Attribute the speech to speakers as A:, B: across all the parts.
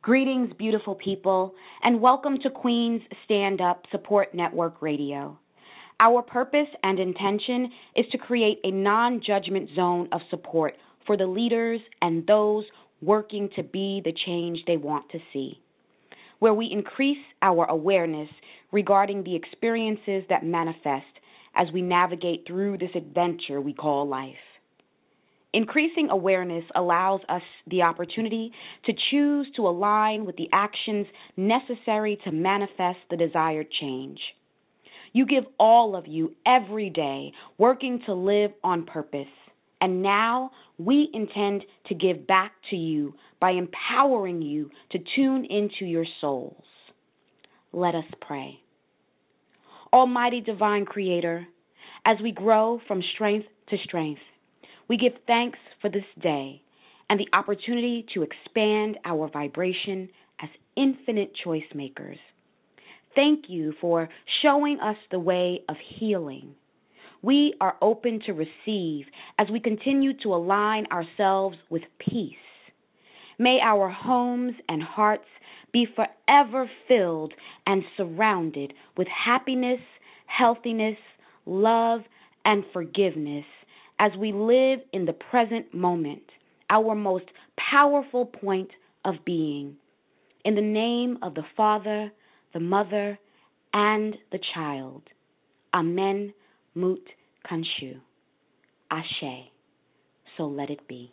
A: Greetings, beautiful people, and welcome to Queen's Stand Up Support Network Radio. Our purpose and intention is to create a non judgment zone of support for the leaders and those working to be the change they want to see, where we increase our awareness regarding the experiences that manifest as we navigate through this adventure we call life. Increasing awareness allows us the opportunity to choose to align with the actions necessary to manifest the desired change. You give all of you every day working to live on purpose. And now we intend to give back to you by empowering you to tune into your souls. Let us pray. Almighty Divine Creator, as we grow from strength to strength, we give thanks for this day and the opportunity to expand our vibration as infinite choice makers. Thank you for showing us the way of healing. We are open to receive as we continue to align ourselves with peace. May our homes and hearts be forever filled and surrounded with happiness, healthiness, love, and forgiveness as we live in the present moment, our most powerful point of being. In the name of the Father, the Mother, and the Child. Amen. Mut Kanshu. Ashe. So let it be.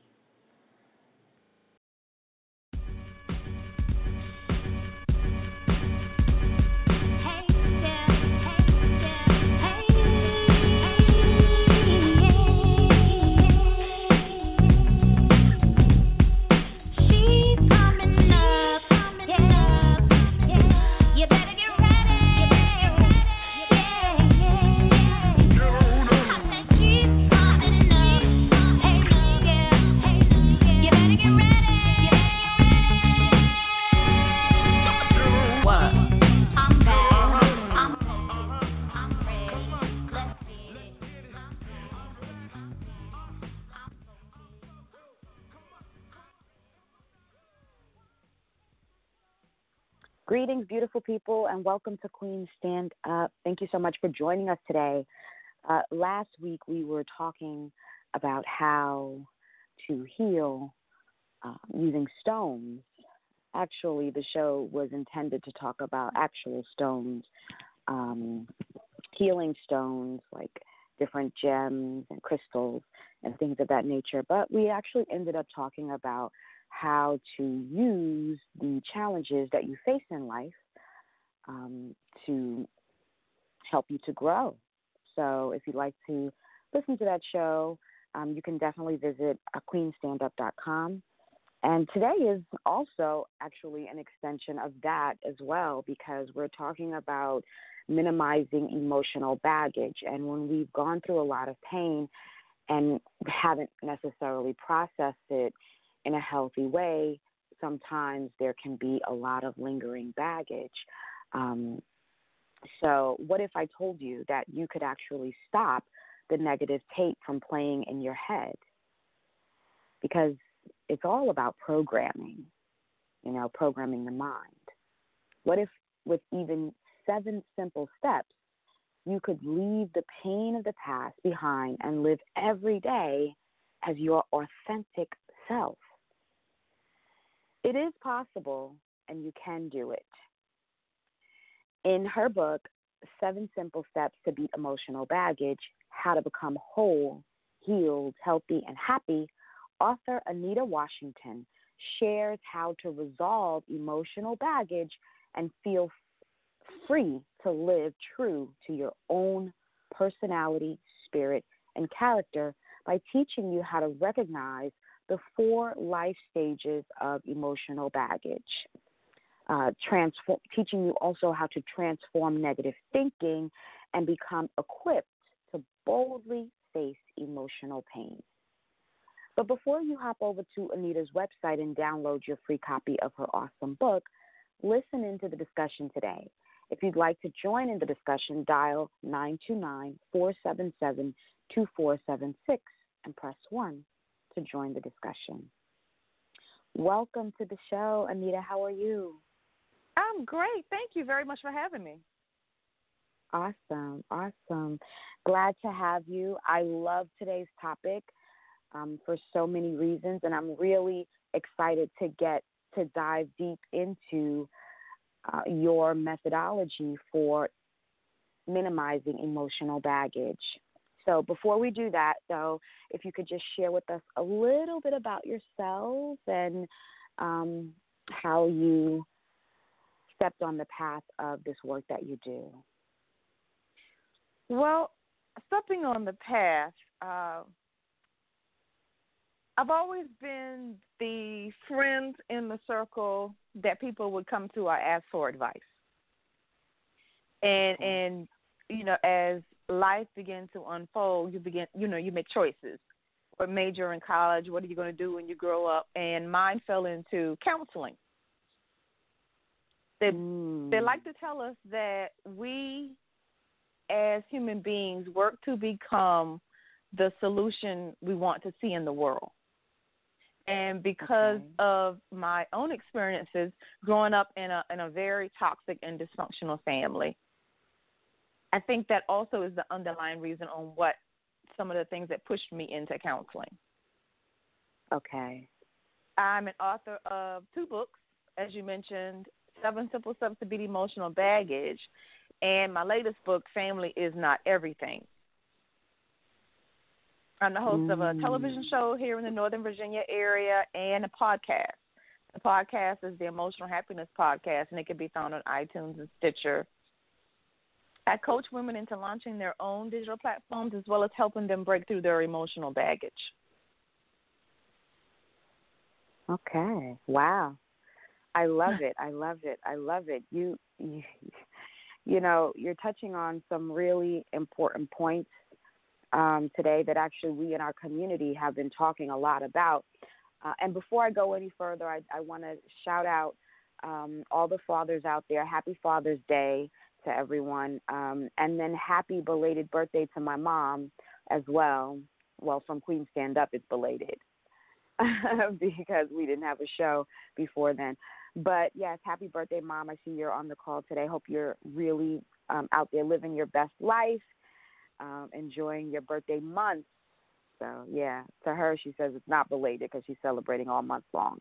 A: Greetings, beautiful people, and welcome to Queen Stand Up. Thank you so much for joining us today. Uh, last week, we were talking about how to heal uh, using stones. Actually, the show was intended to talk about actual stones, um, healing stones like different gems and crystals and things of that nature. But we actually ended up talking about how to use the challenges that you face in life um, to help you to grow. So, if you'd like to listen to that show, um, you can definitely visit queenstandup.com. And today is also actually an extension of that as well, because we're talking about minimizing emotional baggage. And when we've gone through a lot of pain and haven't necessarily processed it, in a healthy way, sometimes there can be a lot of lingering baggage. Um, so, what if I told you that you could actually stop the negative tape from playing in your head? Because it's all about programming, you know, programming the mind. What if, with even seven simple steps, you could leave the pain of the past behind and live every day as your authentic self? It is possible, and you can do it. In her book, Seven Simple Steps to Beat Emotional Baggage How to Become Whole, Healed, Healthy, and Happy, author Anita Washington shares how to resolve emotional baggage and feel free to live true to your own personality, spirit, and character by teaching you how to recognize the four life stages of emotional baggage. Uh, transform, teaching you also how to transform negative thinking and become equipped to boldly face emotional pain. But before you hop over to Anita's website and download your free copy of her awesome book, listen into the discussion today. If you'd like to join in the discussion, dial 929 477 2476 and press 1 to join the discussion. Welcome to the show, Anita. How are you?
B: I'm great. Thank you very much for having me.
A: Awesome. Awesome. Glad to have you. I love today's topic um, for so many reasons, and I'm really excited to get to dive deep into uh, your methodology for minimizing emotional baggage. So, before we do that, though, if you could just share with us a little bit about yourself and um, how you stepped on the path of this work that you do.
B: Well, stepping on the path, uh, I've always been the friend in the circle that people would come to or ask for advice. And and you know, as life begins to unfold, you begin you know, you make choices. What major in college, what are you gonna do when you grow up? And mine fell into counseling. They mm. they like to tell us that we as human beings work to become the solution we want to see in the world. And because okay. of my own experiences growing up in a in a very toxic and dysfunctional family, I think that also is the underlying reason on what some of the things that pushed me into counseling.
A: Okay.
B: I'm an author of two books, as you mentioned, Seven Simple Steps to Beat Emotional Baggage, and my latest book, Family is Not Everything. I'm the host mm. of a television mm. show here in the Northern Virginia area and a podcast. The podcast is the Emotional Happiness Podcast, and it can be found on iTunes and Stitcher. I coach women into launching their own digital platforms as well as helping them break through their emotional baggage.
A: Okay. Wow. I love it. I love it. I love it. You, you you know, you're touching on some really important points um, today that actually we in our community have been talking a lot about. Uh, and before I go any further, I, I want to shout out um, all the fathers out there. Happy Father's Day to everyone. Um, and then happy belated birthday to my mom as well. Well, from Queen Stand Up, it's belated because we didn't have a show before then. But yes, happy birthday, mom. I see you're on the call today. Hope you're really um, out there living your best life um, enjoying your birthday month. So yeah, to her she says it's not belated because she's celebrating all month long.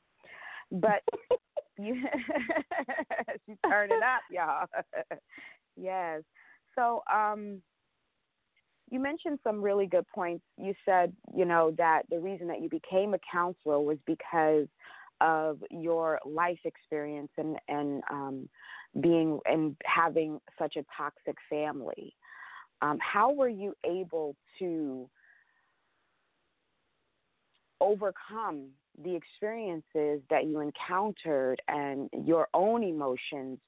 A: But yeah, she's turning up, y'all. yes. So um, you mentioned some really good points. You said you know that the reason that you became a counselor was because of your life experience and and um, being and having such a toxic family. Um, how were you able to overcome the experiences that you encountered and your own emotions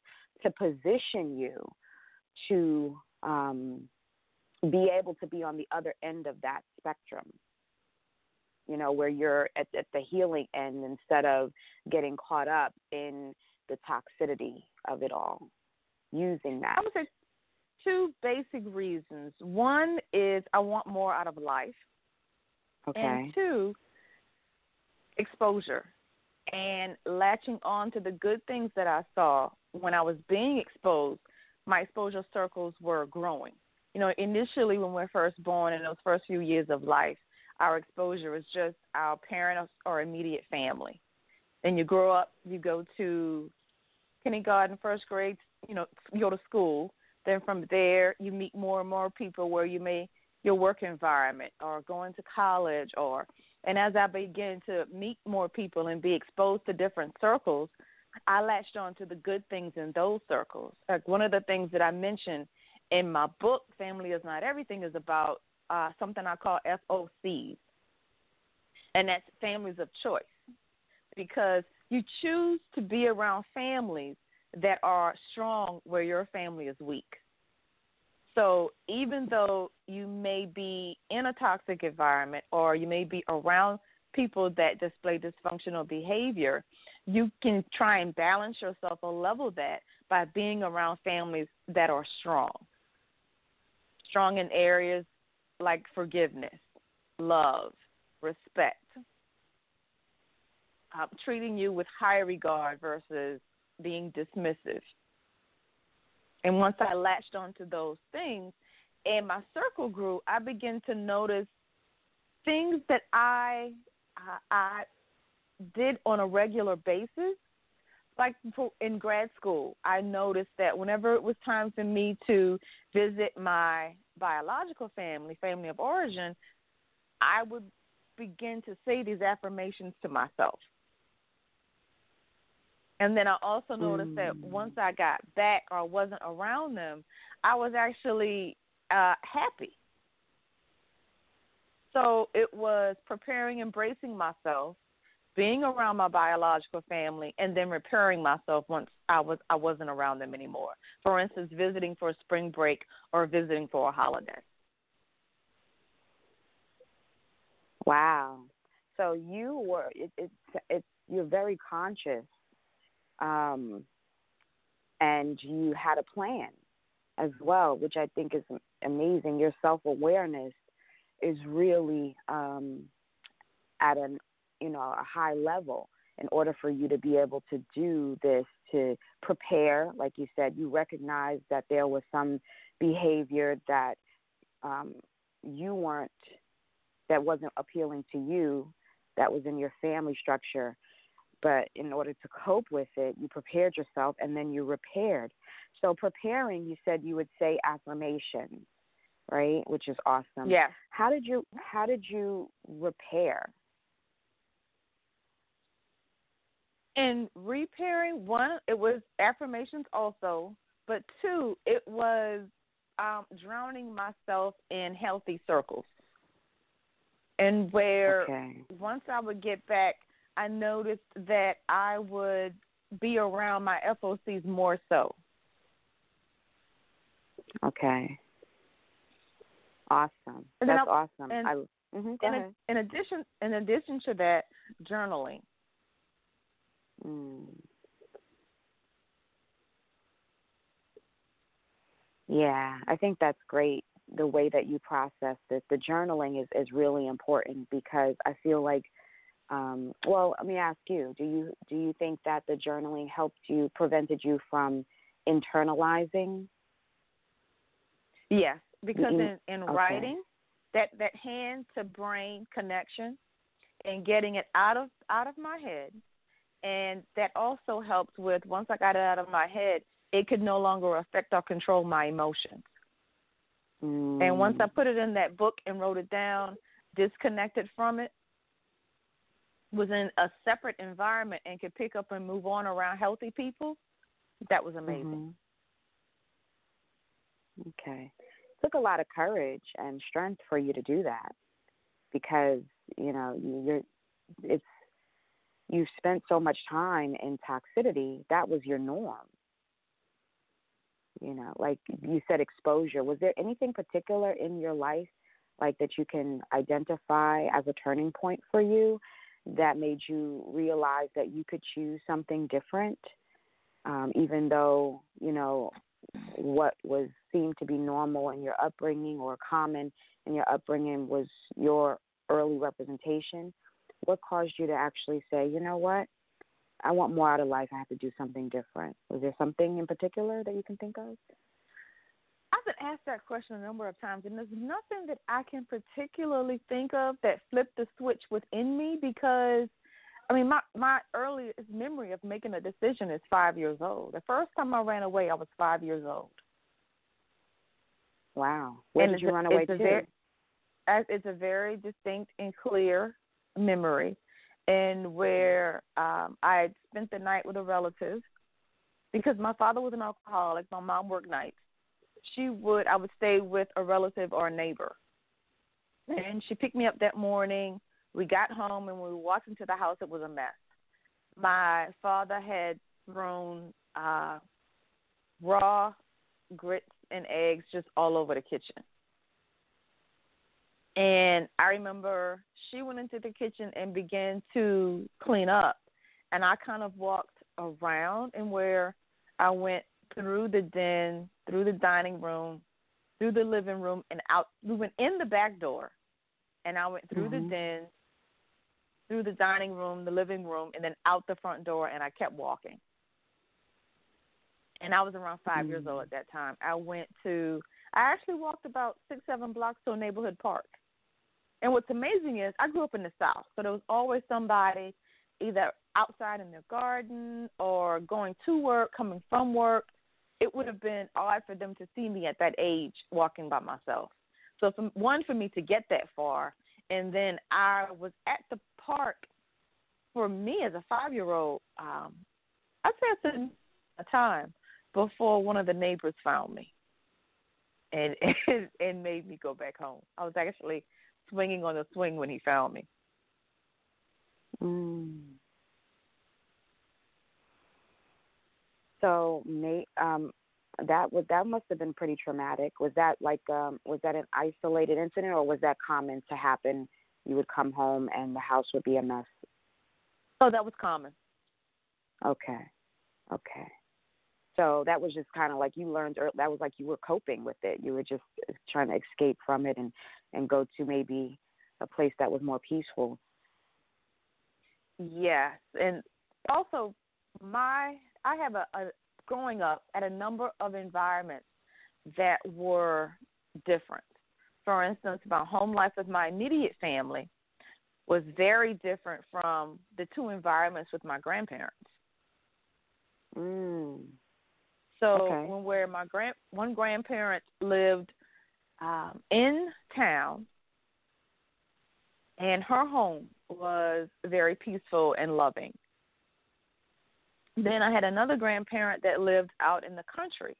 A: to position you to um, be able to be on the other end of that spectrum? You know, where you're at, at the healing end instead of getting caught up in the toxicity of it all, using that.
B: I would say two basic reasons. One is I want more out of life.
A: Okay.
B: And two, exposure and latching on to the good things that I saw when I was being exposed. My exposure circles were growing. You know, initially when we're first born in those first few years of life, our exposure is just our parents or immediate family. Then you grow up, you go to kindergarten, first grade, you know, you go to school, then from there, you meet more and more people where you may your work environment or going to college or and as I began to meet more people and be exposed to different circles, I latched on to the good things in those circles. Like one of the things that I mentioned in my book, Family is Not Everything, is about uh, something I call FOCs, and that's families of choice. Because you choose to be around families that are strong where your family is weak. So even though you may be in a toxic environment or you may be around people that display dysfunctional behavior, you can try and balance yourself or level that by being around families that are strong. Strong in areas like forgiveness, love, respect. uh, treating you with high regard versus being dismissive. And once I latched onto those things and my circle grew, I began to notice things that I I, I did on a regular basis. Like in grad school, I noticed that whenever it was time for me to visit my biological family, family of origin, I would begin to say these affirmations to myself. And then I also noticed mm. that once I got back or wasn't around them, I was actually uh, happy. So it was preparing, embracing myself, being around my biological family, and then repairing myself once I was I wasn't around them anymore. For instance, visiting for a spring break or visiting for a holiday.
A: Wow. So you were it, it's it's you're very conscious, um, and you had a plan as well, which I think is amazing. Your self awareness is really um, at an you know a high level in order for you to be able to do this to prepare like you said you recognize that there was some behavior that um, you weren't that wasn't appealing to you that was in your family structure but in order to cope with it you prepared yourself and then you repaired. So preparing you said you would say affirmations right? Which is awesome.
B: Yeah.
A: How did you how did you repair?
B: And repairing one it was affirmations also but two it was um, drowning myself in healthy circles. And where
A: okay.
B: once i would get back i noticed that i would be around my focs more so.
A: Okay. Awesome. That's
B: I,
A: awesome.
B: and
A: I, mm-hmm,
B: in, a, in addition in addition to that journaling.
A: Mm. Yeah, I think that's great. The way that you process this, the journaling is is really important because I feel like, um, well, let me ask you: Do you do you think that the journaling helped you, prevented you from internalizing?
B: Yes, because
A: in,
B: in,
A: okay.
B: writing, that that hand to brain connection and getting it out of out of my head and that also helped with once I got it out of my head, it could no longer affect or control my emotions.
A: Mm.
B: And once I put it in that book and wrote it down, disconnected from it, was in a separate environment and could pick up and move on around healthy people, that was amazing.
A: Mm-hmm. Okay. It took a lot of courage and strength for you to do that because, you know, you're it's you spent so much time in toxicity, that was your norm. You know, like you said, exposure. Was there anything particular in your life, like that you can identify as a turning point for you, that made you realize that you could choose something different, um, even though you know what was seemed to be normal in your upbringing or common in your upbringing was your early representation? what caused you to actually say, you know what, I want more out of life. I have to do something different. Was there something in particular that you can think of?
B: I've been asked that question a number of times, and there's nothing that I can particularly think of that flipped the switch within me because, I mean, my my earliest memory of making a decision is five years old. The first time I ran away, I was five years old.
A: Wow, where
B: and
A: did you run away to?
B: Very, it's a very distinct and clear memory, and where um, I had spent the night with a relative because my father was an alcoholic. My mom worked nights. She would I would stay with a relative or a neighbor, and she picked me up that morning. We got home and when we walked into the house. It was a mess. My father had thrown uh, raw grits and eggs just all over the kitchen. And I remember she went into the kitchen and began to clean up. And I kind of walked around and where I went through the den, through the dining room, through the living room, and out. We went in the back door, and I went through
A: mm-hmm.
B: the den, through the dining room, the living room, and then out the front door, and I kept walking. And I was around 5 mm-hmm. years old at that time. I went to, I actually walked about six, seven blocks to a neighborhood park. And what's amazing is I grew up in the South, so there was always somebody either outside in their garden or going to work, coming from work. It would have been odd for them to see me at that age walking by myself. So, for, one, for me to get that far, and then I was at the park. For me, as a five-year-old, um, say it's a time before one of the neighbors found me, and and, and made me go back home. I was actually swinging on the swing when he found me.
A: Mm. So, may, um, that was that must have been pretty traumatic. Was that like um, was that an isolated incident, or was that common to happen? You would come home and the house would be a mess.
B: Oh, that was common.
A: Okay, okay. So that was just kind of like you learned. Or that was like you were coping with it. You were just trying to escape from it and and go to maybe a place that was more peaceful.
B: Yes, and also my I have a, a growing up at a number of environments that were different. For instance, my home life with my immediate family was very different from the two environments with my grandparents.
A: Mm.
B: So okay. when where my grand one grandparent lived um, in town, and her home was very peaceful and loving. Then I had another grandparent that lived out in the country.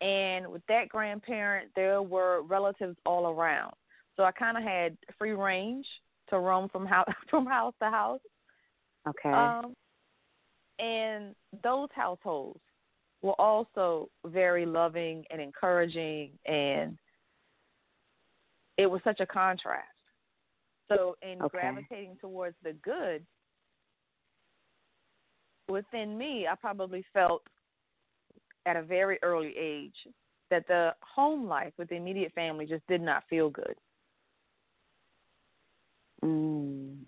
B: And with that grandparent, there were relatives all around. So I kind of had free range to roam from house from house to house.
A: Okay.
B: Um, and those households were also very loving and encouraging, and it was such a contrast. So, in okay. gravitating towards the good, within me, I probably felt at a very early age that the home life with the immediate family just did not feel good.
A: Mm,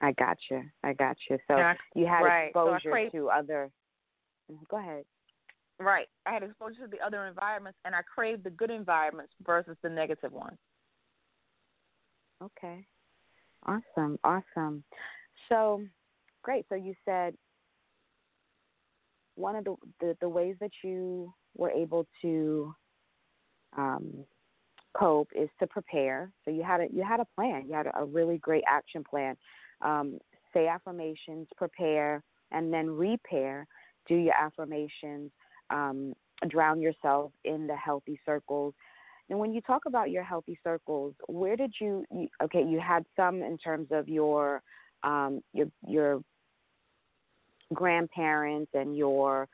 A: I got you. I got you. So
B: I,
A: you had
B: right.
A: exposure
B: so crave,
A: to other. Mm-hmm, go ahead.
B: Right. I had exposure to the other environments, and I craved the good environments versus the negative ones.
A: Okay. Awesome. Awesome. So, great. So you said one of the, the, the ways that you were able to um, cope is to prepare. So you had a you had a plan. You had a, really great action plan. Um, say affirmations, prepare, and then repair. Do your affirmations. Um, drown yourself in the healthy circles. And when you talk about your healthy circles, where did you, you okay? You had some in terms of your um, your your grandparents and your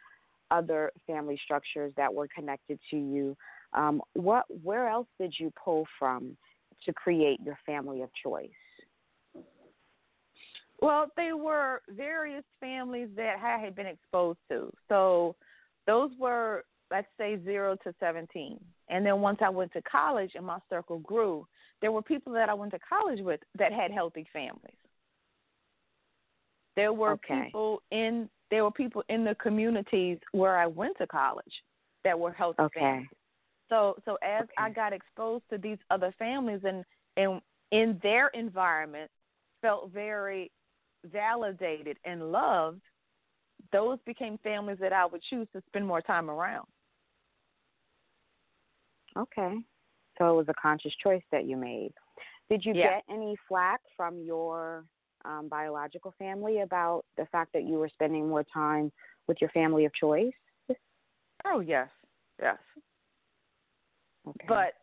A: other family structures that were connected to you. Um, what, where else did you pull from to create your family of choice?
B: Well, they were various families that I had been exposed to. So those were, let's say, zero to 17. And then once I went to college and my circle grew, there were people that I went to college with that had healthy families. There were
A: okay.
B: people in there were people in the communities where I went to college that were healthy
A: okay.
B: families. So so as
A: okay.
B: I got exposed to these other families and and in their environment felt very validated and loved, those became families that I would choose to spend more time around.
A: Okay. So it was a conscious choice that you made. Did you
B: yeah.
A: get any flack from your um, biological family about the fact that you were spending more time with your family of choice?
B: Oh yes, yes.
A: Okay.
B: But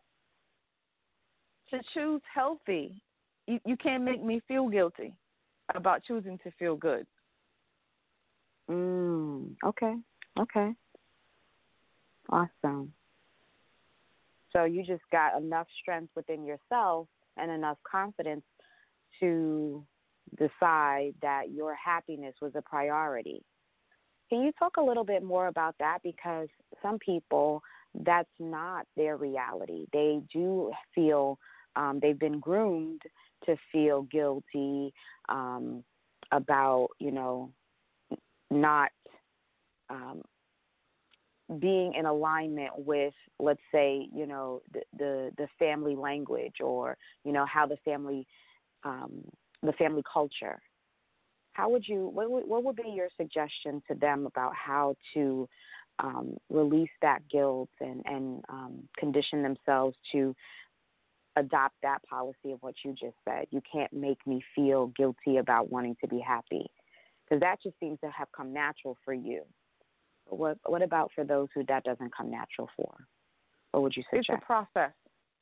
B: to choose healthy, you, you can't make me feel guilty about choosing to feel good.
A: Mm, okay. Okay. Awesome. So you just got enough strength within yourself and enough confidence to decide that your happiness was a priority. Can you talk a little bit more about that? Because some people, that's not their reality. They do feel um, they've been groomed to feel guilty um, about you know not um, being in alignment with let's say you know the, the the family language or you know how the family um, the family culture how would you what would, what would be your suggestion to them about how to um, release that guilt and and um, condition themselves to adopt that policy of what you just said? You can't make me feel guilty about wanting to be happy. Because that just seems to have come natural for you. What what about for those who that doesn't come natural for? What would you suggest
B: it's a process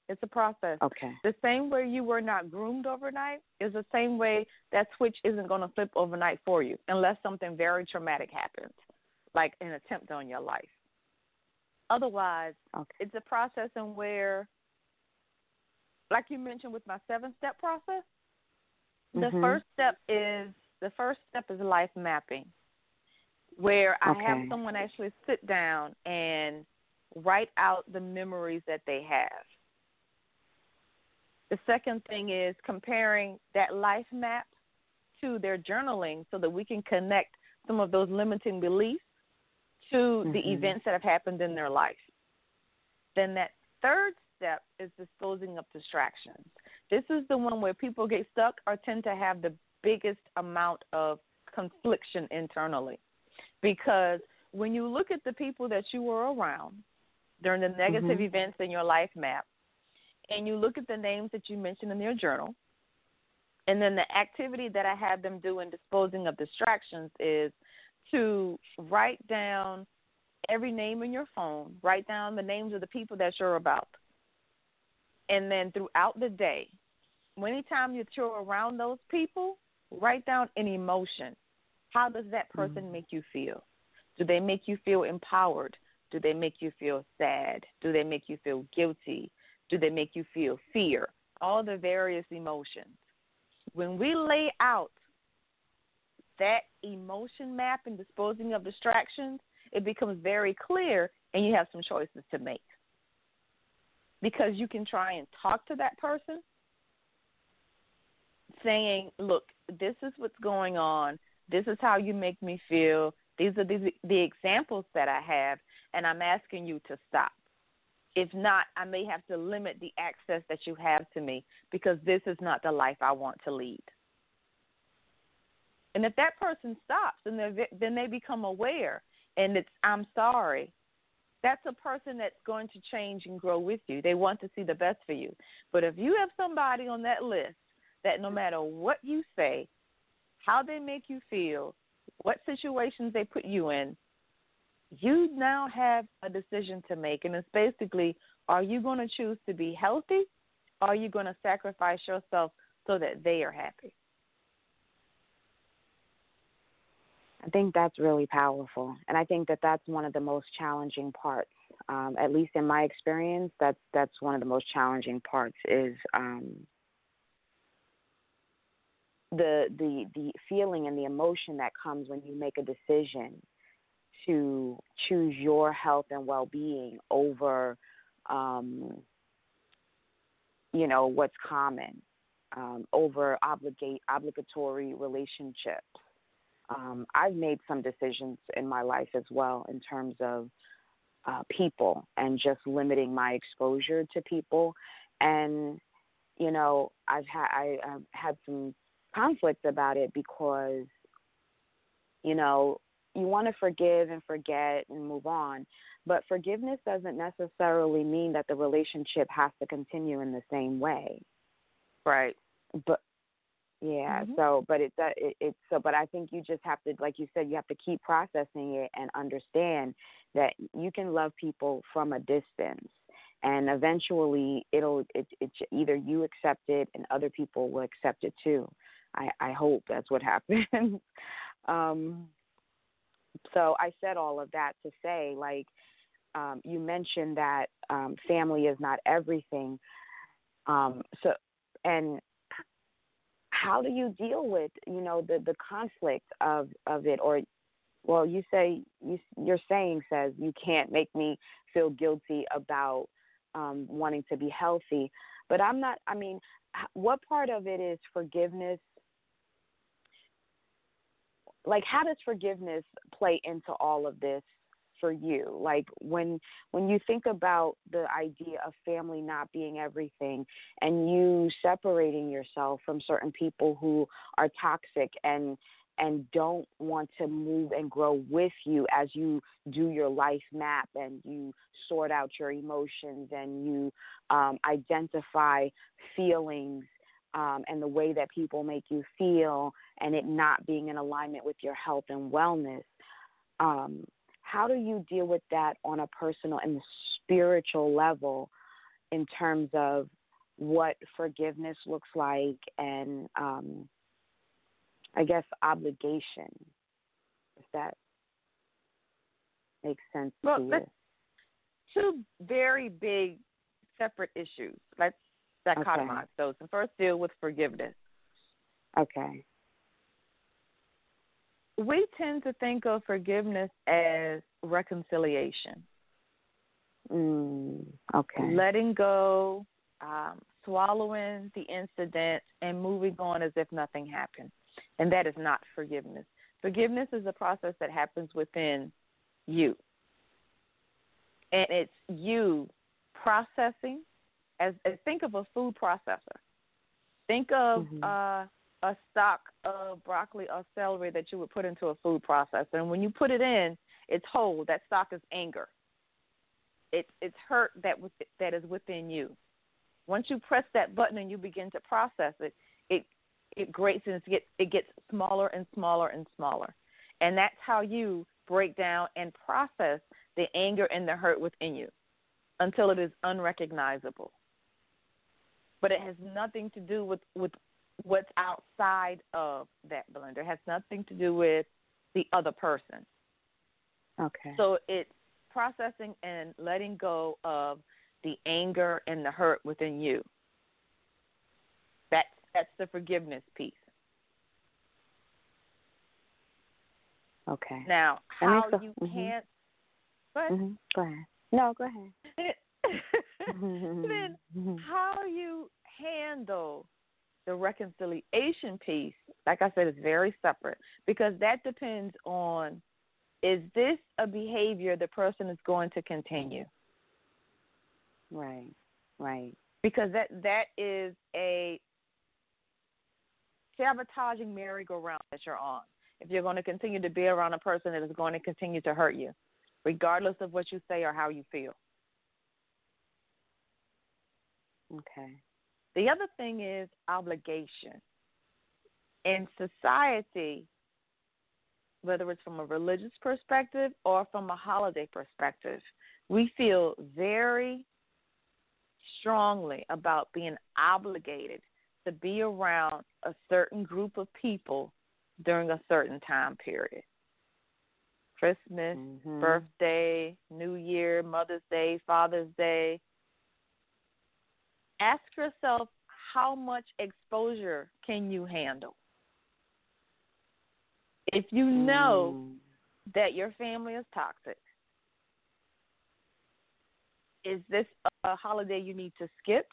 B: it's a process.
A: Okay.
B: The same way you were not groomed overnight is the same way that switch isn't going to flip overnight for you unless something very traumatic happens, like an attempt on your life. Otherwise, okay. it's a process in where, like you mentioned with my seven step process, the
A: mm-hmm.
B: first step is the first step is life mapping, where I
A: okay.
B: have someone actually sit down and write out the memories that they have the second thing is comparing that life map to their journaling so that we can connect some of those limiting beliefs to mm-hmm. the events that have happened in their life. Then that third step is disposing of distractions. This is the one where people get stuck or tend to have the biggest amount of confliction internally. Because when you look at the people that you were around during the negative mm-hmm. events in your life map, and you look at the names that you mentioned in your journal, and then the activity that I have them do in disposing of distractions is to write down every name in your phone, write down the names of the people that you're about. And then throughout the day, anytime you're around those people, write down an emotion. How does that person mm-hmm. make you feel? Do they make you feel empowered? Do they make you feel sad? Do they make you feel guilty? Do they make you feel fear? All the various emotions. When we lay out that emotion map and disposing of distractions, it becomes very clear and you have some choices to make. Because you can try and talk to that person saying, Look, this is what's going on. This is how you make me feel. These are the, the examples that I have, and I'm asking you to stop. If not, I may have to limit the access that you have to me because this is not the life I want to lead. And if that person stops and then they become aware and it's, I'm sorry, that's a person that's going to change and grow with you. They want to see the best for you. But if you have somebody on that list that no matter what you say, how they make you feel, what situations they put you in, you now have a decision to make, and it's basically are you going to choose to be healthy? Or are you going to sacrifice yourself so that they are happy?
A: I think that's really powerful, and I think that that's one of the most challenging parts. Um, at least in my experience, that's that's one of the most challenging parts is um, the the the feeling and the emotion that comes when you make a decision to choose your health and well-being over um, you know what's common um, over obligate obligatory relationships. Um, i've made some decisions in my life as well in terms of uh, people and just limiting my exposure to people. And you know i've had I, i've had some conflict about it because you know you want to forgive and forget and move on. But forgiveness doesn't necessarily mean that the relationship has to continue in the same way.
B: Right.
A: But yeah, mm-hmm. so but it's uh, it, it's so but I think you just have to like you said you have to keep processing it and understand that you can love people from a distance and eventually it'll it, it either you accept it and other people will accept it too. I I hope that's what happens. um so I said all of that to say, like, um, you mentioned that um, family is not everything. Um, so, and how do you deal with, you know, the the conflict of of it, or, well, you say you your saying says you can't make me feel guilty about um, wanting to be healthy, But I'm not. I mean, what part of it is forgiveness? Like, how does forgiveness play into all of this for you? Like when when you think about the idea of family not being everything and you separating yourself from certain people who are toxic and and don't want to move and grow with you as you do your life map and you sort out your emotions and you um, identify feelings um, and the way that people make you feel and it not being in alignment with your health and wellness. Um, how do you deal with that on a personal and spiritual level in terms of what forgiveness looks like and um, I guess obligation, if that makes sense
B: well,
A: to you.
B: Two very big separate issues. Let's dichotomize okay. those. The first deal with forgiveness.
A: Okay
B: we tend to think of forgiveness as reconciliation.
A: Mm, okay.
B: Letting go, um, swallowing the incident, and moving on as if nothing happened. And that is not forgiveness. Forgiveness is a process that happens within you. And it's you processing as, as think of a food processor. Think of mm-hmm. uh, a stock of broccoli or celery that you would put into a food processor. And when you put it in, it's whole. That stock is anger. It's it's hurt that that is within you. Once you press that button and you begin to process it, it it grates and it gets it gets smaller and smaller and smaller. And that's how you break down and process the anger and the hurt within you until it is unrecognizable. But it has nothing to do with, with what's outside of that blender. It has nothing to do with the other person.
A: Okay.
B: So it's processing and letting go of the anger and the hurt within you. That's that's the forgiveness piece.
A: Okay.
B: Now, how you
A: mm-hmm.
B: can't.
A: Go ahead. Mm-hmm. Go ahead. No, go ahead. Mm-hmm.
B: then how you handle the reconciliation piece, like I said, is very separate because that depends on is this a behavior the person is going to continue?
A: Right, right.
B: Because that that is a sabotaging merry-go-round that you're on. If you're going to continue to be around a person that is going to continue to hurt you, regardless of what you say or how you feel.
A: Okay.
B: The other thing is obligation. In society, whether it's from a religious perspective or from a holiday perspective, we feel very strongly about being obligated to be around a certain group of people during a certain time period. Christmas, mm-hmm. birthday, New Year, Mother's Day, Father's Day, ask yourself how much exposure can you handle? If you know mm. that your family is toxic, is this a holiday you need to skip?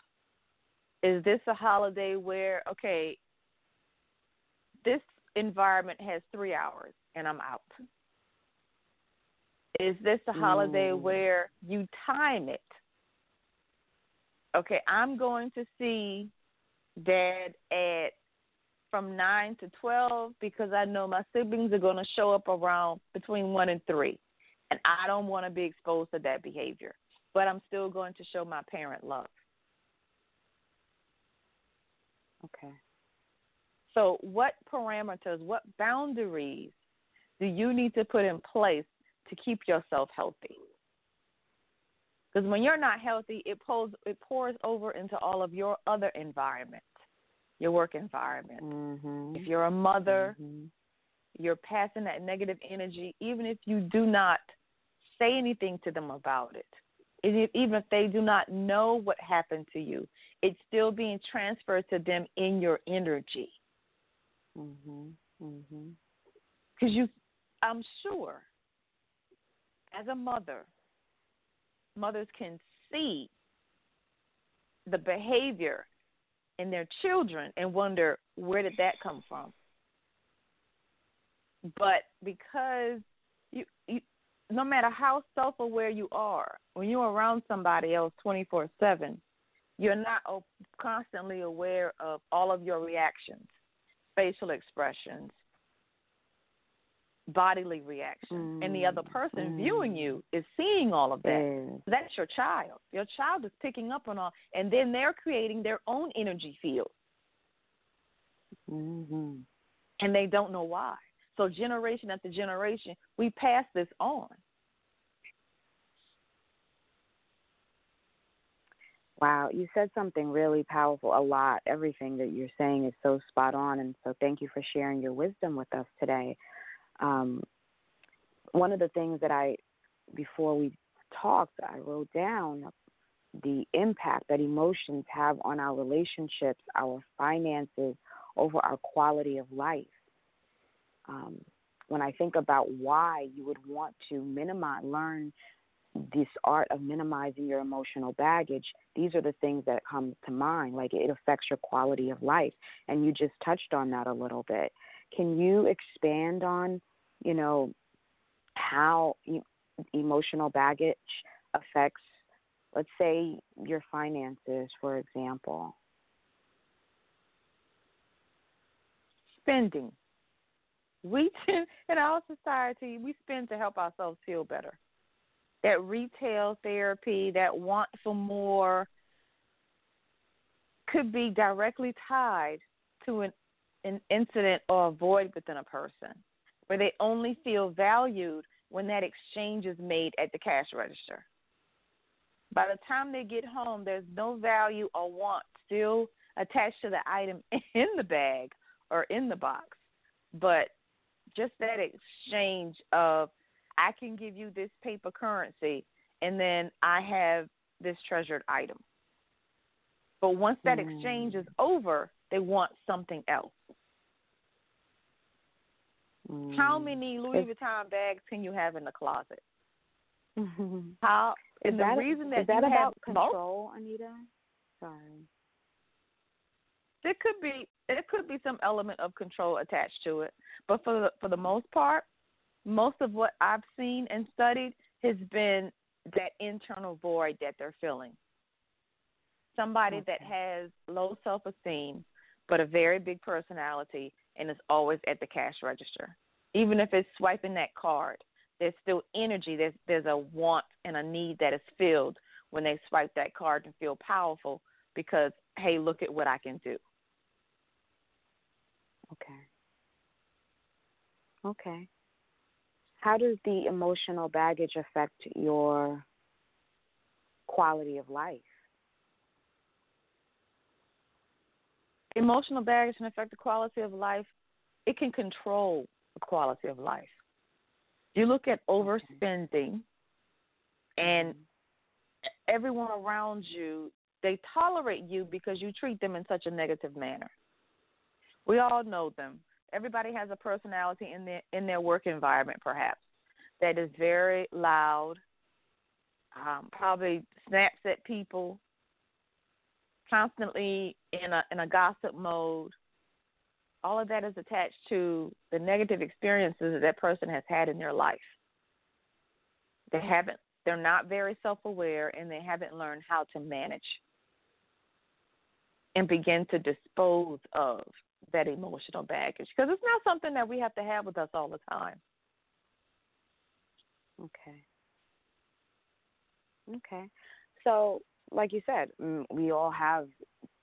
B: Is this a holiday where, okay, this environment has three hours and I'm out? Is this a holiday mm. where you time it okay, I'm going to see dad at from 9 to 12 because I know my siblings are going to show up around between 1 and 3. And I don't want to be exposed to that behavior. But I'm still going to show my parent love.
A: Okay.
B: So, what parameters, what boundaries do you need to put in place to keep yourself healthy? Because when you're not healthy, it pulls it pours over into all of your other environments, your work environment.
A: Mm-hmm.
B: If you're a mother,
A: mm-hmm.
B: you're passing that negative energy, even if you do not say anything to them about it. Even if they do not know what happened to you, it's still being transferred to them in your energy.
A: Mhm. Mhm.
B: Because you, I'm sure, as a mother, mothers can see the behavior in their children and wonder where did that come from. But because you, you no matter how self aware you are, when you're around somebody else 24 7, you're not constantly aware of all of your reactions, facial expressions, bodily reaction Mm. And the other person mm. viewing you is seeing all of that. Mm. That's your child. Your child is picking up on all, and then they're creating their own energy field.
A: Mm-hmm.
B: And they don't know why. So, generation after generation, we pass this on.
A: Wow, you said something really powerful. A lot. Everything that you're saying is so spot on. And so, thank you for sharing your wisdom with us today. Um, one of the things that I, before we talked, I wrote down the impact that emotions have on our relationships, our finances, over our quality of life. Um, when I think about why you would want to minimize, learn this art of minimizing your emotional baggage, these are the things that come to mind. Like it affects your quality of life. And you just touched on that a little bit. Can you expand on, you know, how e- emotional baggage affects, let's say, your finances, for example?
B: Spending. We in our society, we spend to help ourselves feel better that retail therapy, that want for more, could be directly tied to an, an incident or a void within a person where they only feel valued when that exchange is made at the cash register. By the time they get home, there's no value or want still attached to the item in the bag or in the box. But just that exchange of I can give you this paper currency, and then I have this treasured item. But once that exchange hmm. is over, they want something else. Mm. How many Louis Vuitton bags can you have in the closet? How
A: is
B: and
A: that,
B: the reason that
A: is that
B: you
A: about
B: have
A: control, Anita? Sorry.
B: There could be there could be some element of control attached to it, but for the, for the most part, most of what I've seen and studied has been that internal void that they're filling. Somebody okay. that has low self esteem, but a very big personality and is always at the cash register. Even if it's swiping that card, there's still energy. There's there's a want and a need that is filled when they swipe that card and feel powerful because hey, look at what I can do.
A: Okay. Okay how does the emotional baggage affect your quality of life?
B: Emotional baggage can affect the quality of life. It can control the quality of life. You look at overspending, and everyone around you, they tolerate you because you treat them in such a negative manner. We all know them everybody has a personality in their in their work environment, perhaps that is very loud, um, probably snaps at people, constantly in a in a gossip mode. All of that is attached to the negative experiences that that person has had in their life. They haven't. They're not very self-aware, and they haven't learned how to manage and begin to dispose of that emotional baggage because it's not something that we have to have with us all the time.
A: Okay. Okay. So, like you said, mm, we all have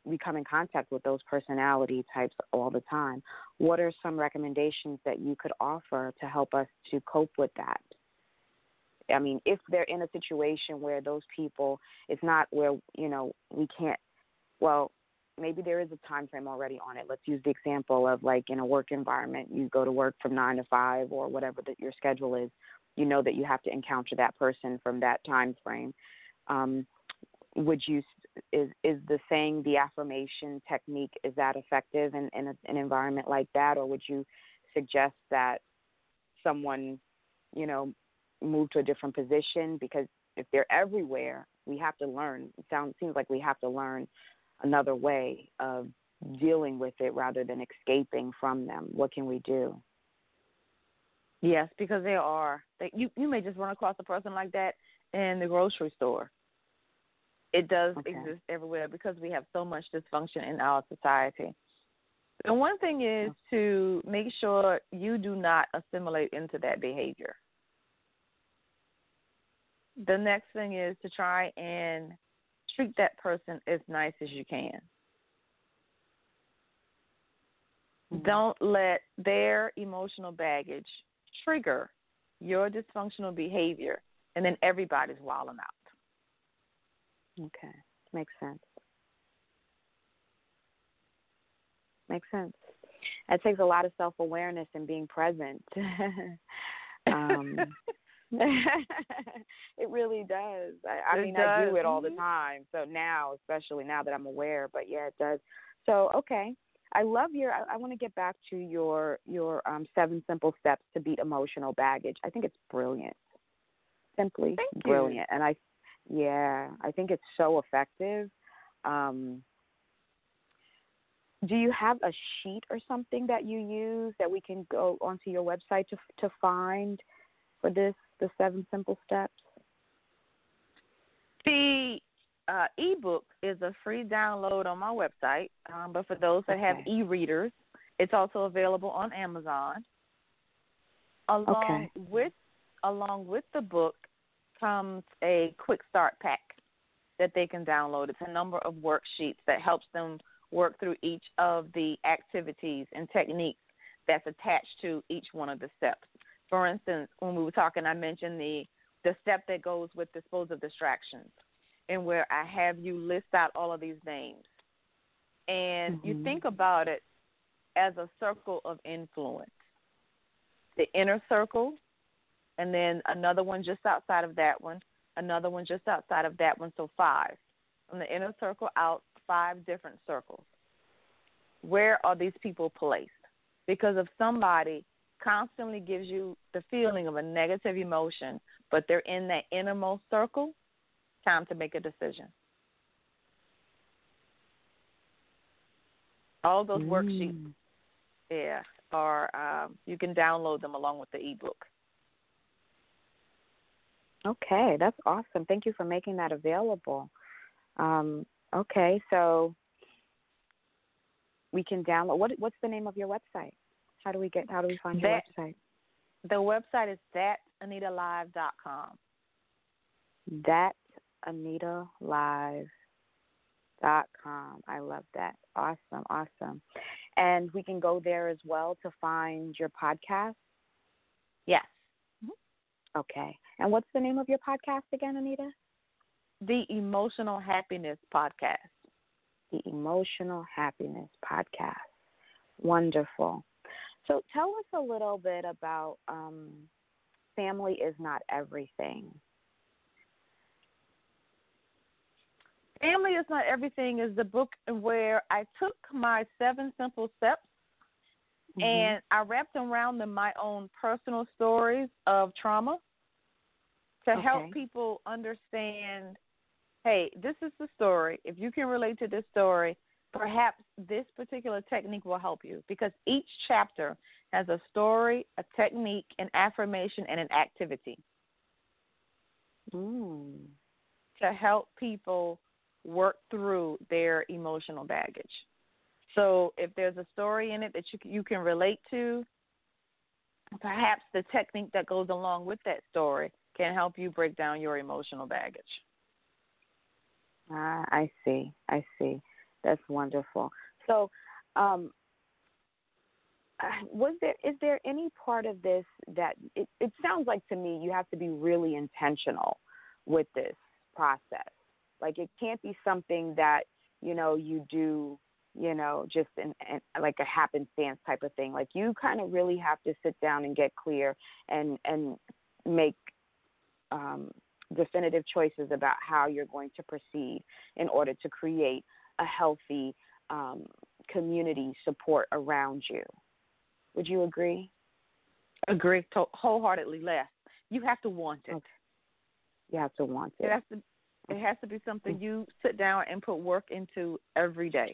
A: we come in contact with those personality types all the time. What are some recommendations that you could offer to help us to cope with that? I mean, if they're in a situation where those people, it's not where you know we can't. Well, maybe there is a time frame already on it. Let's use the example of like in a work environment, you go to work from nine to five or whatever that your schedule is. You know that you have to encounter that person from that time frame. Um, would you is is the saying the affirmation technique is that effective in, in a, an environment like that, or would you suggest that someone, you know, move to a different position because if they're everywhere, we have to learn. It sounds seems like we have to learn another way of dealing with it rather than escaping from them. What can we do?
B: Yes, because there are. They, you you may just run across a person like that in the grocery store. It does
A: okay.
B: exist everywhere because we have so much dysfunction in our society. And one thing is to make sure you do not assimilate into that behavior. The next thing is to try and treat that person as nice as you can. Mm-hmm. Don't let their emotional baggage trigger your dysfunctional behavior, and then everybody's wilding out.
A: Okay, makes sense. Makes sense. It takes a lot of self awareness and being present. um, it really does. I, I mean,
B: does.
A: I do it all
B: mm-hmm.
A: the time. So now, especially now that I'm aware, but yeah, it does. So okay, I love your. I, I want to get back to your your um, seven simple steps to beat emotional baggage. I think it's brilliant. Simply
B: Thank
A: brilliant,
B: you.
A: and I, yeah, I think it's so effective. Um, do you have a sheet or something that you use that we can go onto your website to to find for this the seven simple steps?
B: The uh, ebook is a free download on my website, um, but for those that
A: okay.
B: have e-readers, it's also available on Amazon. Along
A: okay.
B: with along with the book comes a quick start pack that they can download. It's a number of worksheets that helps them work through each of the activities and techniques that's attached to each one of the steps. For instance, when we were talking, I mentioned the the step that goes with dispose of distractions, and where I have you list out all of these names, and
A: mm-hmm.
B: you think about it as a circle of influence. The inner circle, and then another one just outside of that one, another one just outside of that one, so five. From the inner circle out, five different circles. Where are these people placed? Because if somebody constantly gives you the feeling of a negative emotion, but they're in that innermost circle, time to make a decision. All those
A: mm.
B: worksheets, yeah, are um, you can download them along with the ebook.
A: Okay, that's awesome. Thank you for making that available. Um, okay, so we can download. What what's the name of your website? How do we get? How do we find your
B: that,
A: website?
B: The website is thatanitalive.com.
A: That anitalive dot com. I love that. Awesome, awesome. And we can go there as well to find your podcast.
B: Yes.
A: Okay. And what's the name of your podcast again, Anita?
B: The Emotional Happiness Podcast.
A: The Emotional Happiness Podcast. Wonderful. So tell us a little bit about um, Family is Not Everything.
B: Family is Not Everything is the book where I took my seven simple steps mm-hmm. and I wrapped around them my own personal stories of trauma to
A: okay.
B: help people understand hey, this is the story. If you can relate to this story, perhaps this particular technique will help you because each chapter has a story, a technique, an affirmation, and an activity
A: mm.
B: to help people work through their emotional baggage. So if there's a story in it that you you can relate to, perhaps the technique that goes along with that story can help you break down your emotional baggage.
A: Ah, I see. I see. That's wonderful. So, um, was there is there any part of this that it, it sounds like to me you have to be really intentional with this process. Like it can't be something that you know you do you know just in, in like a happenstance type of thing. Like you kind of really have to sit down and get clear and and make um, definitive choices about how you're going to proceed in order to create a healthy um, community support around you. Would you agree?
B: Agree to- wholeheartedly. Les, you have to want it.
A: Okay. You have to want it.
B: It has to. It has to be something you sit down and put work into every day.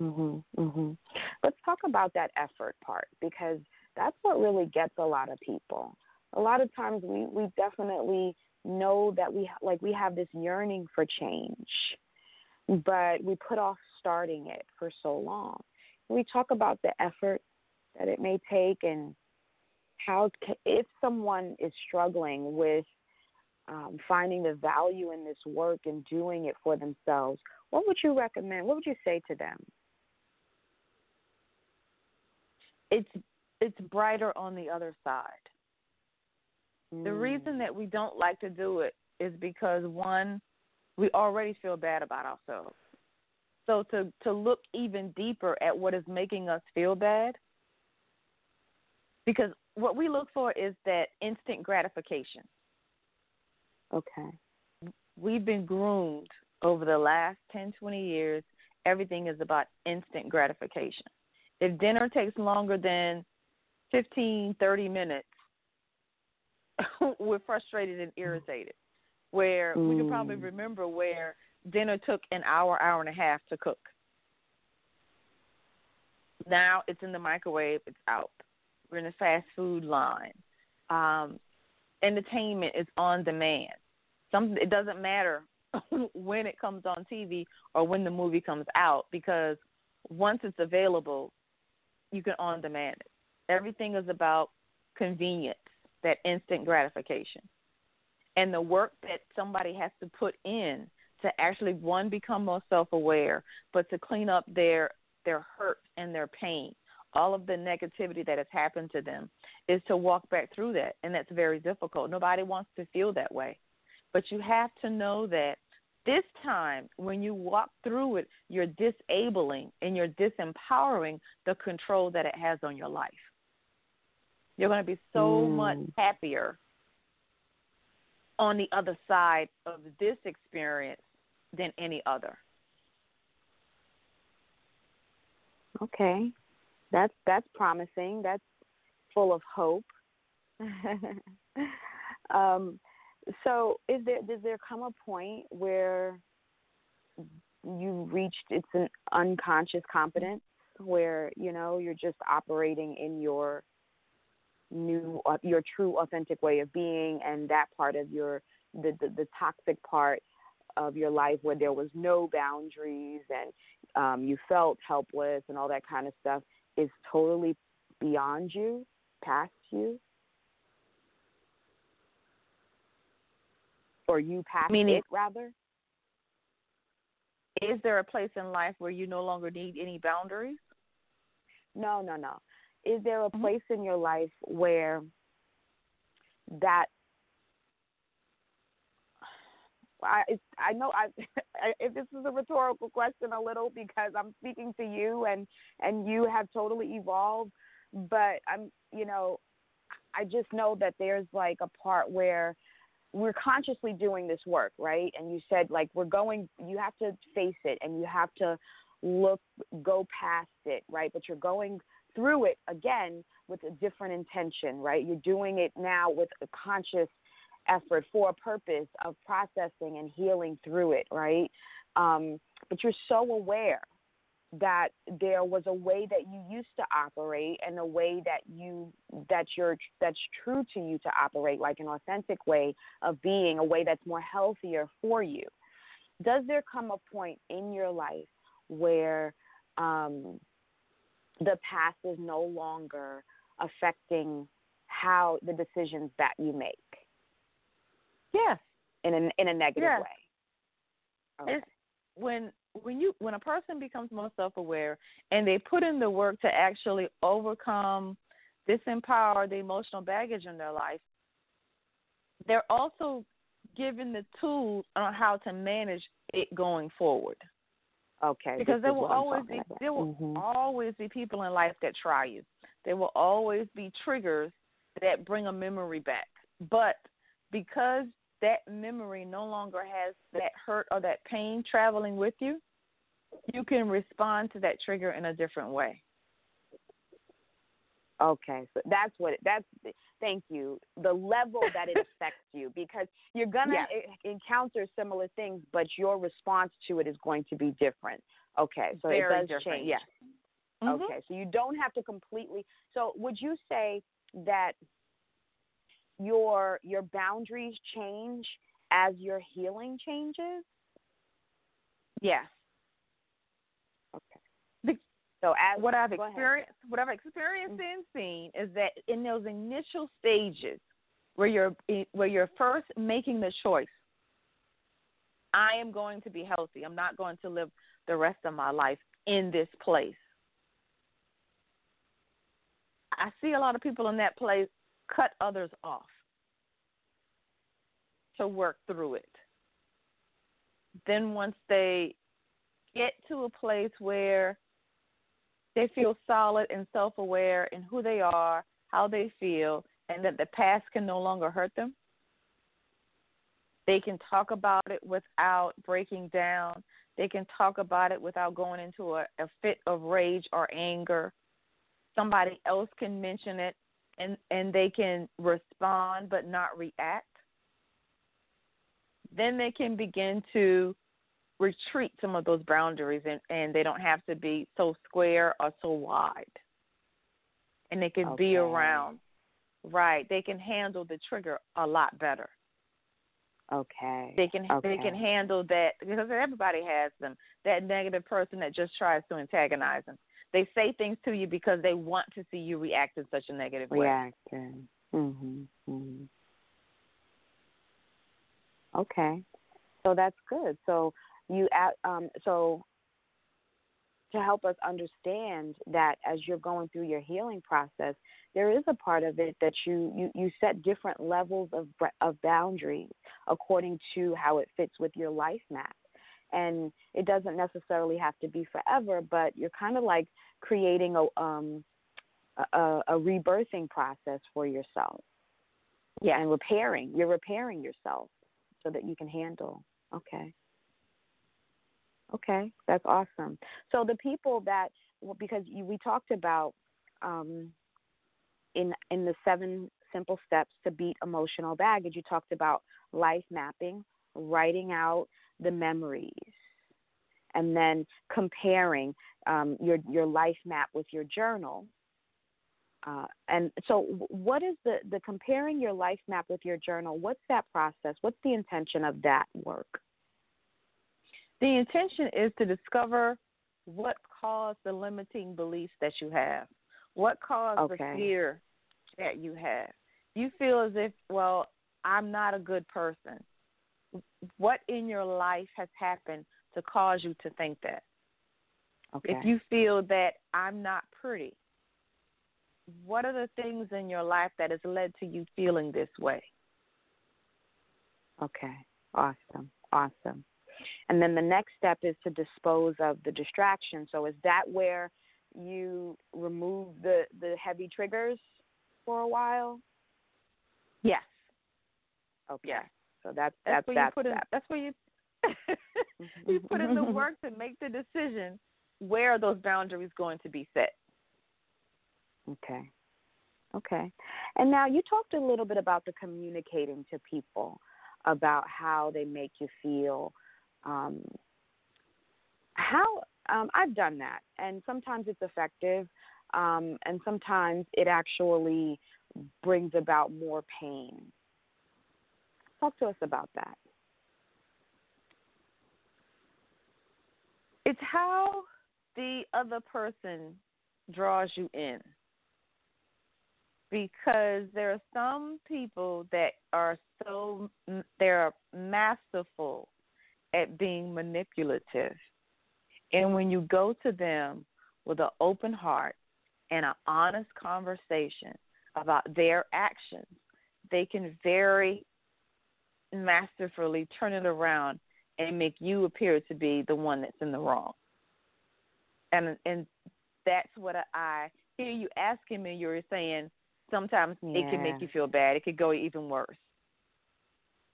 A: Mhm. Mhm. Let's talk about that effort part because that's what really gets a lot of people. A lot of times we we definitely know that we like we have this yearning for change, but we put off starting it for so long. We talk about the effort that it may take and how if someone is struggling with um, finding the value in this work and doing it for themselves, what would you recommend? What would you say to them?
B: It's it's brighter on the other side. Mm. The reason that we don't like to do it is because one, we already feel bad about ourselves. So to to look even deeper at what is making us feel bad because what we look for is that instant gratification.
A: Okay.
B: We've been groomed over the last 10, 20 years. Everything is about instant gratification. If dinner takes longer than 15, 30 minutes, we're frustrated and irritated. Where mm. we can probably remember where dinner took an hour, hour and a half to cook. Now it's in the microwave, it's out. We're in the fast food line. Um, entertainment is on demand. Some it doesn't matter when it comes on TV or when the movie comes out because once it's available, you can on demand it. Everything is about convenience, that instant gratification. And the work that somebody has to put in to actually one become more self-aware, but to clean up their their hurt and their pain all of the negativity that has happened to them is to walk back through that and that's very difficult nobody wants to feel that way but you have to know that this time when you walk through it you're disabling and you're disempowering the control that it has on your life you're going to be so mm. much happier on the other side of this experience than any other
A: okay that's that's promising. That's full of hope. um, so, is there does there come a point where you reached it's an unconscious competence where you know you're just operating in your new your true authentic way of being and that part of your the, the the toxic part of your life where there was no boundaries and um, you felt helpless and all that kind of stuff is totally beyond you, past you? Or you past Meaning, it, rather?
B: Is there a place in life where you no longer need any boundaries?
A: No, no, no. Is there a mm-hmm. place in your life where that I I know I if this is a rhetorical question a little because I'm speaking to you and and you have totally evolved, but I'm you know I just know that there's like a part where we're consciously doing this work, right? And you said like we're going you have to face it and you have to look go past it, right? But you're going through it again with a different intention, right? You're doing it now with a conscious effort for a purpose of processing and healing through it, right? Um, but you're so aware that there was a way that you used to operate and a way that you that you're that's true to you to operate like an authentic way of being a way that's more healthier for you does there come a point in your life where um, the past is no longer affecting how the decisions that you make
B: Yes.
A: In a in a negative
B: yes.
A: way. Okay.
B: It's when when you when a person becomes more self aware and they put in the work to actually overcome disempower the emotional baggage in their life, they're also given the tools on how to manage it going forward.
A: Okay.
B: Because there will always be about. there will mm-hmm. always be people in life that try you. There will always be triggers that bring a memory back. But because that memory no longer has that hurt or that pain traveling with you, you can respond to that trigger in a different way.
A: Okay, so that's what it, that's. Thank you. The level that it affects you, because you're gonna
B: Yeah.
A: encounter similar things, but your response to it is going to be different. Okay, so
B: Very
A: it does
B: different,
A: change.
B: yes. Mhm.
A: Okay, so you don't have to completely. So would you say that your your boundaries change as your healing changes?
B: Yes.
A: Okay. So as
B: what I've experienced, what I've experienced mm-hmm. and seen is that in those initial stages where you're eh, where you're first making the choice, I am going to be healthy. I'm not going to live the rest of my life in this place. I see a lot of people in that place cut others off to work through it. Then once they get to a place where they feel solid and self aware in who they are, how they feel, and that the past can no longer hurt them. They can talk about it without breaking down. They can talk about it without going into a, a fit of rage or anger. Somebody else can mention it and, and they can respond but not react. Then they can begin to retreat some of those boundaries and, and they don't have to be so square or so wide. And they can be around. Right. They can handle the trigger a lot better.
A: Okay.
B: They can
A: okay.
B: they can handle that because everybody has them. That negative person that just tries to antagonize them. They say things to you because they want to see you react in such a negative way.
A: reacting. Mhm. Mhm. Okay. So that's good. So you um so to help us understand that as you're going through your healing process, there is a part of it that you you, you set different levels of of boundaries according to how it fits with your life map. And it doesn't necessarily have to be forever, but you're kind of like creating a um a, a rebirthing process for yourself.
B: Yeah.
A: And repairing. You're repairing yourself so that you can handle. Okay. Okay, that's awesome. So the people that because you, we talked about um, in in the seven simple steps to beat emotional baggage, you talked about life mapping, writing out the memories, and then comparing um, your your life map with your journal. Uh, and so, what is the the comparing your life map with your journal? What's that process? What's the intention of that work?
B: The intention is to discover what caused the limiting beliefs that you have. What caused
A: Okay.
B: the fear that you have. You feel as if, well, I'm not a good person. What in your life has happened to cause you to think that?
A: Okay.
B: If you feel that I'm not pretty, what are the things in your life that has led to you feeling this way?
A: Okay. Awesome. Awesome. And then the next step is to dispose of the distraction. So is that where you remove the the heavy triggers for a while?
B: Yes.
A: Okay.
B: Yes.
A: So that's
B: That's
A: that's
B: where
A: that
B: you put in that's where you you put in the work to make the decision where are those boundaries going to be set.
A: Okay. Okay. And now you talked a little bit about the communicating to people about how they make you feel. Um, how um, I've done that, and sometimes it's effective, um, and sometimes it actually brings about more pain. Talk to us about that.
B: It's how the other person draws you in. Because there are some people that are so they're masterful at being manipulative. And when you go to them with an open heart and an honest conversation about their actions, they can very masterfully turn it around and make you appear to be the one that's in the wrong. And and that's what I hear you asking me. You're saying sometimes it can make you feel bad. It could go even worse.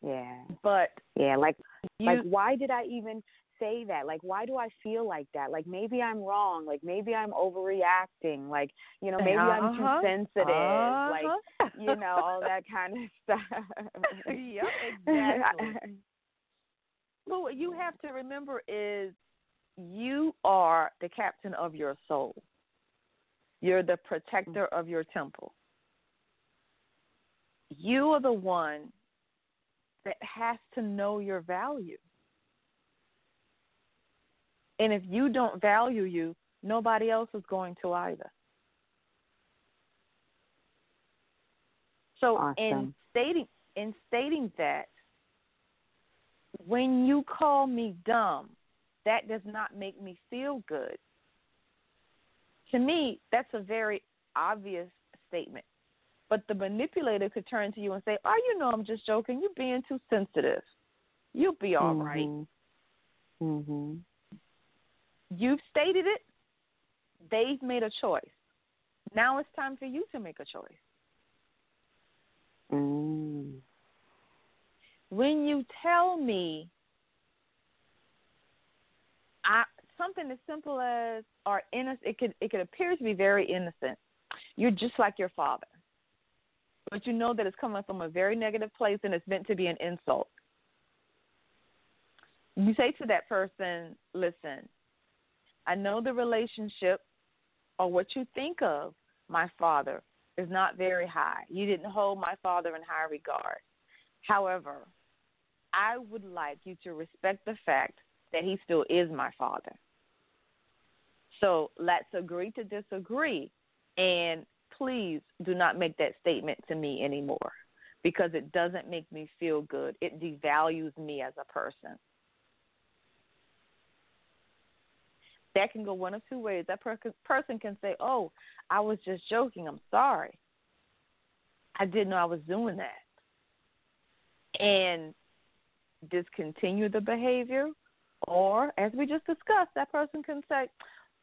A: Yeah.
B: But
A: Yeah. Like
B: you,
A: like why did I even say that? Like, why do I feel like that? Like, maybe I'm wrong. Like, maybe I'm overreacting. Like, you know, maybe uh-huh. I'm too uh-huh. sensitive. Uh-huh. Like, you know, all that kind of stuff.
B: yep, exactly. but what you have to remember is you are the captain of your soul. You're the protector of your temple. You are the one that has to know your value. And if you don't value you, nobody else is going to either. So awesome. in stating in stating that when you call me dumb, that does not make me feel good. To me, that's a very obvious statement. But the manipulator could turn to you and say, "Oh, you know, I'm just joking. You're being too sensitive. You'll be all
A: mm-hmm.
B: right."
A: Mhm.
B: You've stated it. They've made a choice. Now it's time for you to make a choice.
A: Mm.
B: When you tell me I, something as simple as or innocent, it could it could appear to be very innocent. You're just like your father but you know that it's coming from a very negative place and it's meant to be an insult. You say to that person, listen, I know the relationship or what you think of my father is not very high. You didn't hold my father in high regard. However, I would like you to respect the fact that he still is my father. So let's agree to disagree and please do not make that statement to me anymore because it doesn't make me feel good. It devalues me as a person. That can go one of two ways. That per- person can say, Oh, I was just joking. I'm sorry. I didn't know I was doing that. And discontinue the behavior. Or, as we just discussed, that person can say,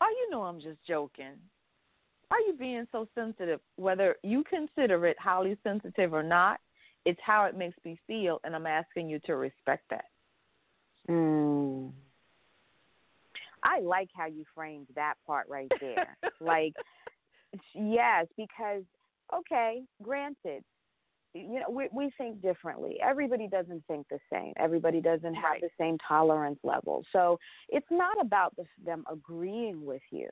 B: Oh, you know, I'm just joking are you being so sensitive? Whether you consider it highly sensitive or not, it's how it makes me feel, and I'm asking you to respect that.
A: Mm. I like how you framed that part right there. like, yes, because okay, granted, you know we we think differently. Everybody doesn't think the same. Everybody doesn't have
B: right.
A: the same tolerance level. So it's not about the, them agreeing with you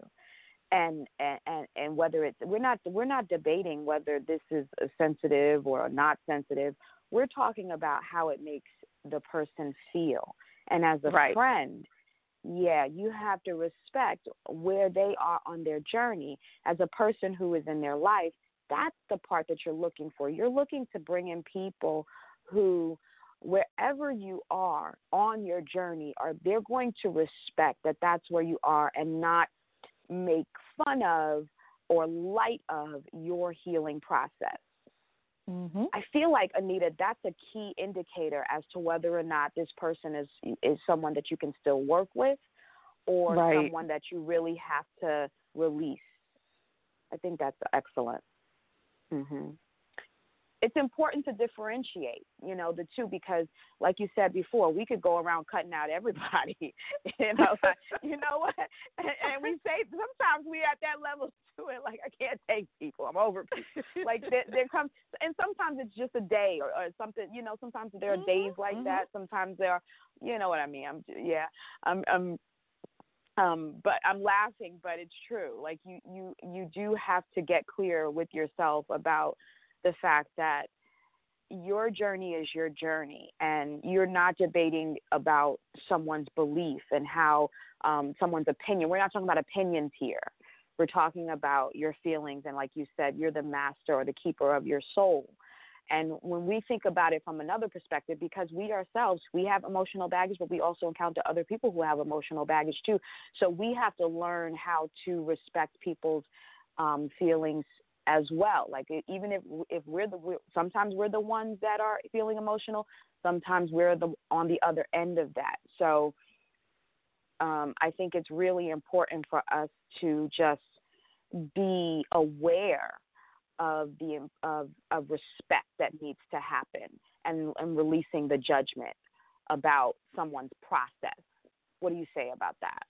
A: and and and whether it's we're not we're not debating whether this is sensitive or not sensitive. We're talking about how it makes the person feel. And as a
B: right.
A: friend yeah you have to respect where they are on their journey. As a person who is in their life that's the part that you're looking for. You're looking to bring in people who wherever you are on your journey are they're going to respect that that's where you are and not make fun of or light of your healing process.
B: Mm-hmm.
A: I feel like Anita, that's a key indicator as to whether or not this person is is someone that you can still work with, or
B: right.
A: someone that you really have to release. I think that's excellent. Mm-hmm it's important to differentiate, you know, the two because, like you said before, we could go around cutting out everybody, you know, like, you know what? And, and we say sometimes we at that level to it, like I can't take people, I'm over people. like there, there comes, and sometimes it's just a day or, or something, you know. Sometimes there are mm-hmm, days like
B: mm-hmm.
A: that. Sometimes there are, you know what I mean. I'm, yeah, I'm, I'm um but i'm laughing but it's true like you you you do have to get clear with yourself about the fact that your journey is your journey and you're not debating about someone's belief and how um, someone's opinion. We're not talking about opinions here. We're talking about your feelings and like you said you're the master or the keeper of your soul. And when we think about it from another perspective because we ourselves we have emotional baggage but we also encounter other people who have emotional baggage too. So we have to learn how to respect people's um, feelings as well. Like even if if we're the we're, sometimes we're the ones that are feeling emotional, sometimes we're the on the other end of that. So um, I think it's really important for us to just be aware of the of of respect that needs to happen and and releasing the judgment about someone's process What do you say about that?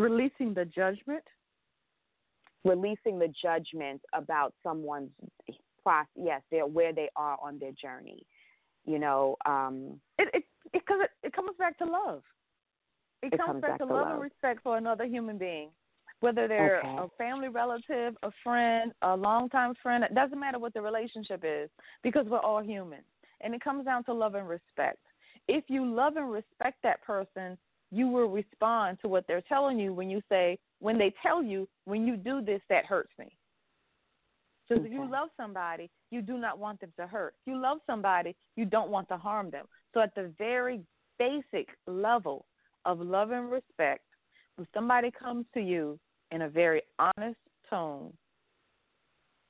B: Releasing the judgment.
A: Releasing the judgment about someone's process. Yes, they're where they are on their journey. You know, um,
B: it it because it, it, it comes back to love. It,
A: it
B: comes,
A: comes
B: back,
A: back
B: to
A: to
B: love
A: love.
B: and respect for another human being, whether they're
A: Okay.
B: a family relative, a friend, a longtime friend. It doesn't matter what the relationship is because we're all human, and it comes down to love and respect. If you love and respect that person, you will respond to what they're telling you when you say, when they tell you, when you do this, that hurts me. Because if you love somebody, you do not want them to hurt. If you love somebody, you don't want to harm them. So at the very basic level of love and respect, when somebody comes to you in a very honest tone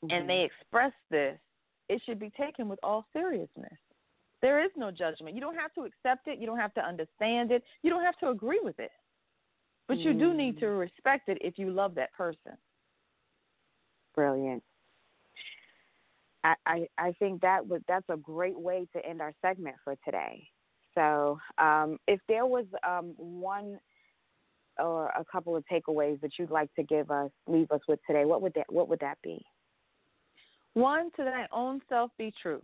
A: Mhm.
B: and they express this, it should be taken with all seriousness. There is no judgment. You don't have to accept it. You don't have to understand it. You don't have to agree with it. But you do need to respect it if you love that person.
A: Brilliant. I, I, I think that was that's a great way to end our segment for today. So, um, if there was um, one or a couple of takeaways that you'd like to give us, leave us with today, what would that what would that be?
B: One, to thy own self be true.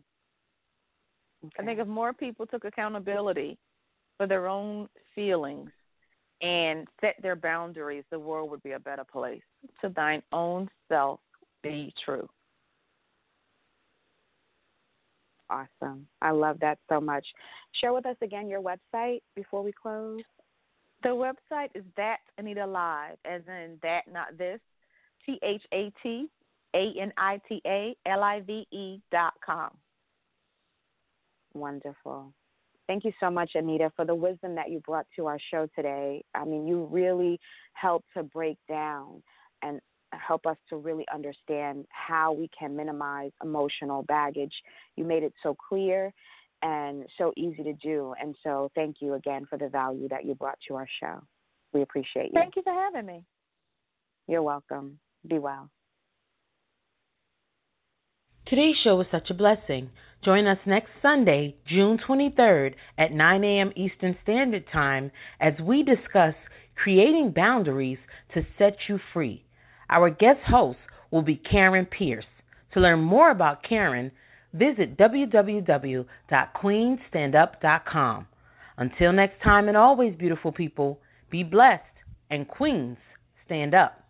B: I think if more people took accountability for their own feelings and set their boundaries, the world would be a better place. To thine own self be true.
A: Awesome. I love that so much. Share with us again your website before we close.
B: The website is that Anita Live, as in that, not this. T H A T A N I T A L I V E dot com.
A: Wonderful. Thank you so much, Anita, for the wisdom that you brought to our show today. I mean, you really helped to break down and help us to really understand how we can minimize emotional baggage. You made it so clear and so easy to do. And so, thank you again for the value that you brought to our show. We appreciate you.
B: Thank you for having me.
A: You're welcome. Be well.
C: Today's show was such a blessing. Join us next Sunday, June 23rd at 9 a.m. Eastern Standard Time as we discuss creating boundaries to set you free. Our guest host will be Karen Pierce. To learn more about Karen, visit www.queenstandup.com. Until next time, and always, beautiful people, be blessed and Queens, stand up.